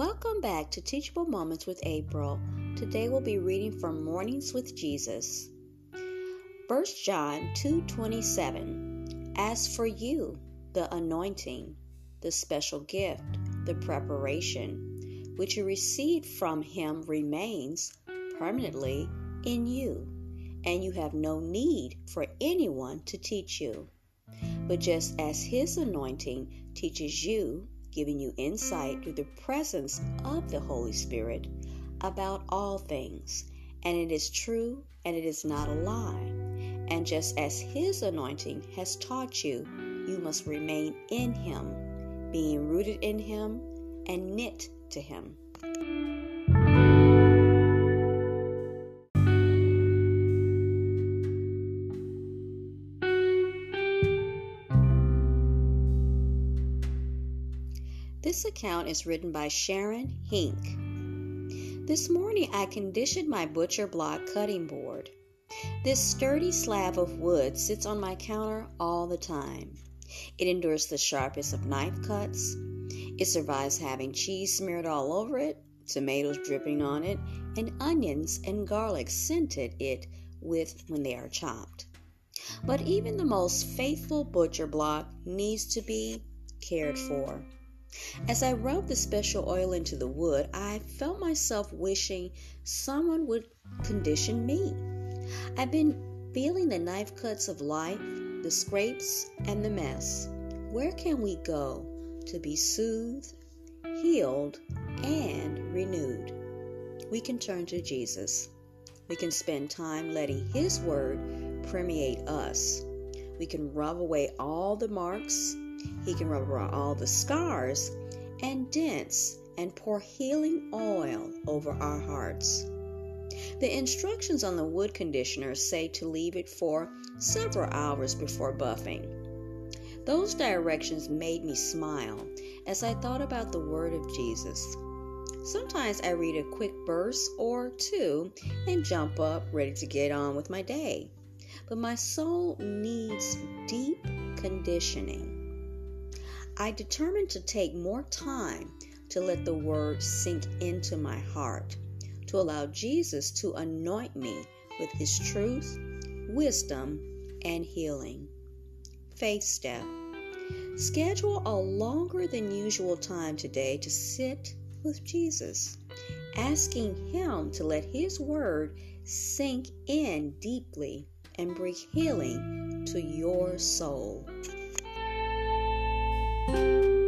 Welcome back to Teachable Moments with April. Today we'll be reading from Mornings with Jesus. 1 John 2:27. As for you, the anointing, the special gift, the preparation which you received from him remains permanently in you, and you have no need for anyone to teach you. But just as his anointing teaches you giving you insight through the presence of the Holy Spirit about all things. And it is true and it is not a lie. And just as His anointing has taught you, you must remain in Him, being rooted in Him and knit to Him. This account is written by Sharon Hinck. This morning I conditioned my butcher block cutting board. This sturdy slab of wood sits on my counter all the time. It endures the sharpest of knife cuts. It survives having cheese smeared all over it, tomatoes dripping on it, and onions and garlic scented it with when they are chopped. But even the most faithful butcher block needs to be cared for. As I rubbed the special oil into the wood, I felt myself wishing someone would condition me. I've been feeling the knife cuts of life, the scrapes, and the mess. Where can we go to be soothed, healed, and renewed? We can turn to Jesus. We can spend time letting His Word permeate us. We can rub away all the marks he can rub around all the scars and dents and pour healing oil over our hearts. The instructions on the wood conditioner say to leave it for several hours before buffing. Those directions made me smile as I thought about the word of Jesus. Sometimes I read a quick verse or two and jump up ready to get on with my day. But my soul needs deep conditioning. I determined to take more time to let the word sink into my heart, to allow Jesus to anoint me with his truth, wisdom, and healing. Faith step. Schedule a longer than usual time today to sit with Jesus, asking Him to let His Word sink in deeply and bring healing to your soul. thank you.